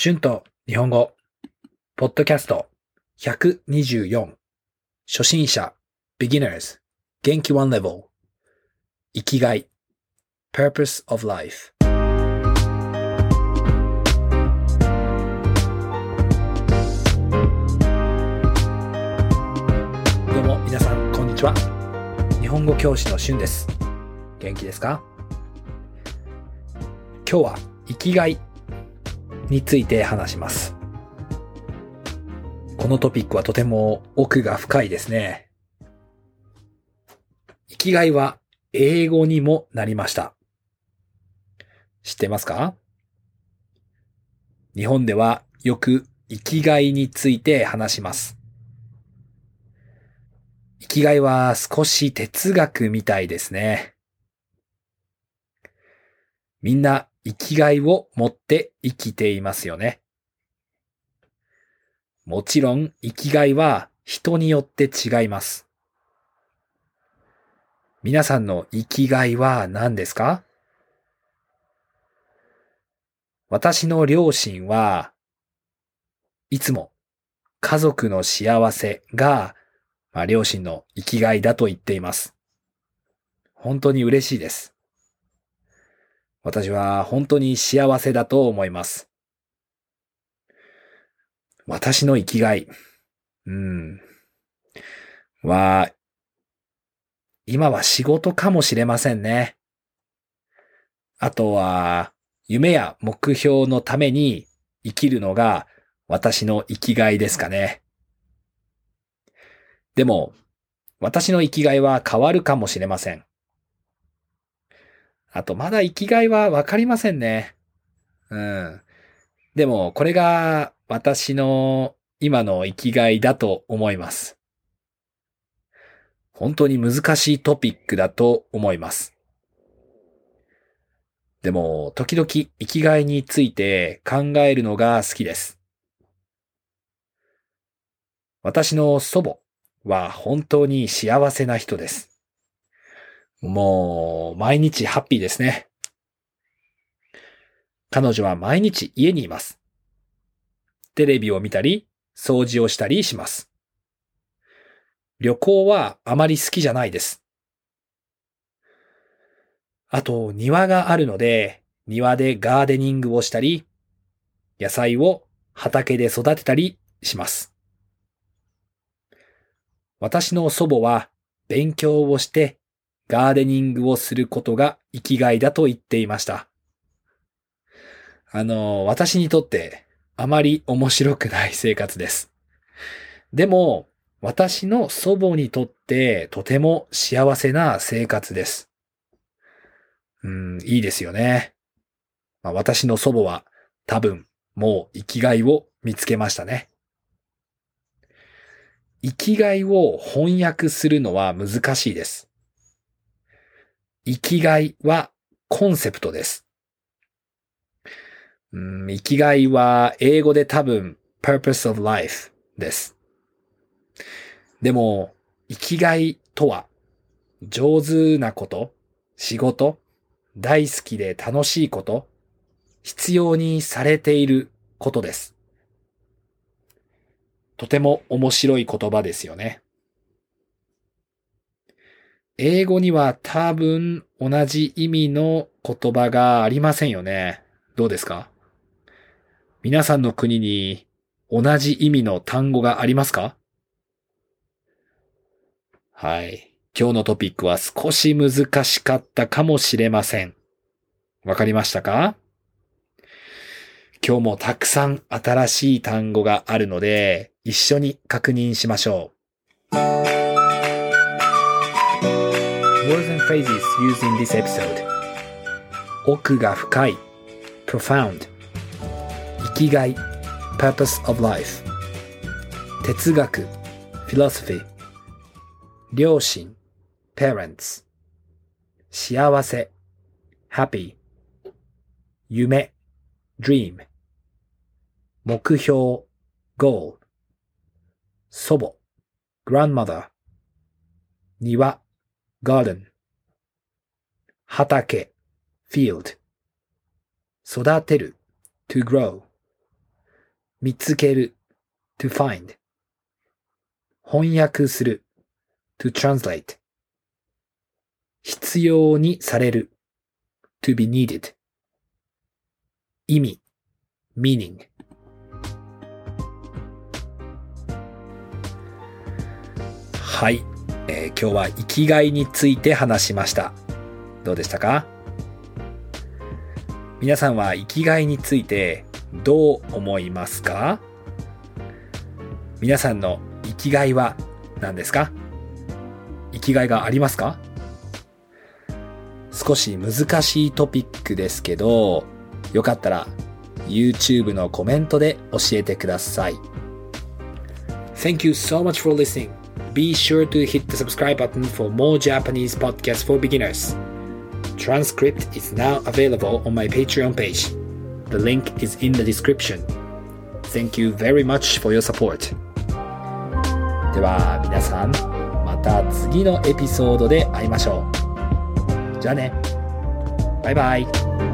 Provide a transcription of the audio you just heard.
春と日本語、ポッドキャスト。124、初心者、beginners、元気 one level、生きがい、purpose of life。どうも皆さん、こんにちは。日本語教師の春です。元気ですか？今日は生きがい。について話します。このトピックはとても奥が深いですね。生きがいは英語にもなりました。知ってますか？日本ではよく生きがいについて話します。生きがいは少し哲学みたいですね。みんな生きがいを持って生きていますよね。もちろん生きがいは人によって違います。皆さんの生きがいは何ですか？私の両親はいつも家族の幸せが、まあ、両親の生きがいだと言っています。本当に嬉しいです。私は本当に幸せだと思います。私の生きがい。うん。は、今は仕事かもしれませんね。あとは、夢や目標のために生きるのが私の生きがいですかね。でも、私の生きがいは変わるかもしれません。あと、まだ生きがいはわかりませんね。うん。でも、これが私の今の生きがいだと思います。本当に難しいトピックだと思います。でも、時々生きがいについて考えるのが好きです。私の祖母は本当に幸せな人です。もう、毎日ハッピーですね。彼女は毎日家にいます。テレビを見たり、掃除をしたりします。旅行はあまり好きじゃないです。あと、庭があるので、庭でガーデニングをしたり、野菜を畑で育てたりします。私の祖母は勉強をしてガーデニングをすることが生きがいだと言っていました。あの、私にとってあまり面白くない生活です。でも、私の祖母にとってとても幸せな生活です。うん、いいですよね。まあ、私の祖母は多分もう生きがいを見つけましたね。生きがいを翻訳するのは難しいです。生きがいはコンセプトです。うん、生きがいは英語で多分 purpose of life です。でも、生きがいとは上手なこと、仕事、大好きで楽しいこと、必要にされていることです。とても面白い言葉ですよね。英語には多分同じ意味の言葉がありませんよね。どうですか？皆さんの国に同じ意味の単語がありますか？はい。今日のトピックは少し難しかったかもしれません。わかりましたか？今日もたくさん新しい単語があるので、一緒に確認しましょう。phrases used in this episode 奥が深い profound 生きがい purpose of life 哲学 philosophy 両親 parents 幸せ happy 夢 dream 目標 goal 祖母 grandmother 庭 garden 畑 field 育てる to grow 見つける to find 翻訳する to translate 必要にされる to be needed 意味 meaning はい、えー、今日は生きがいについて話しましたどうでしたか皆さんは生きがいについてどう思いますか皆さんの生きがいは何ですか生きがいがありますか少し難しいトピックですけど、よかったら YouTube のコメントで教えてください。Thank you so much for listening. Be sure to hit the subscribe button for more Japanese podcasts for beginners. Transcript is now available on my Patreon page. The link is in the description. Thank you very much for your support. では皆さん、また次のエピソードで会いましょう。じゃあね。バイバイ。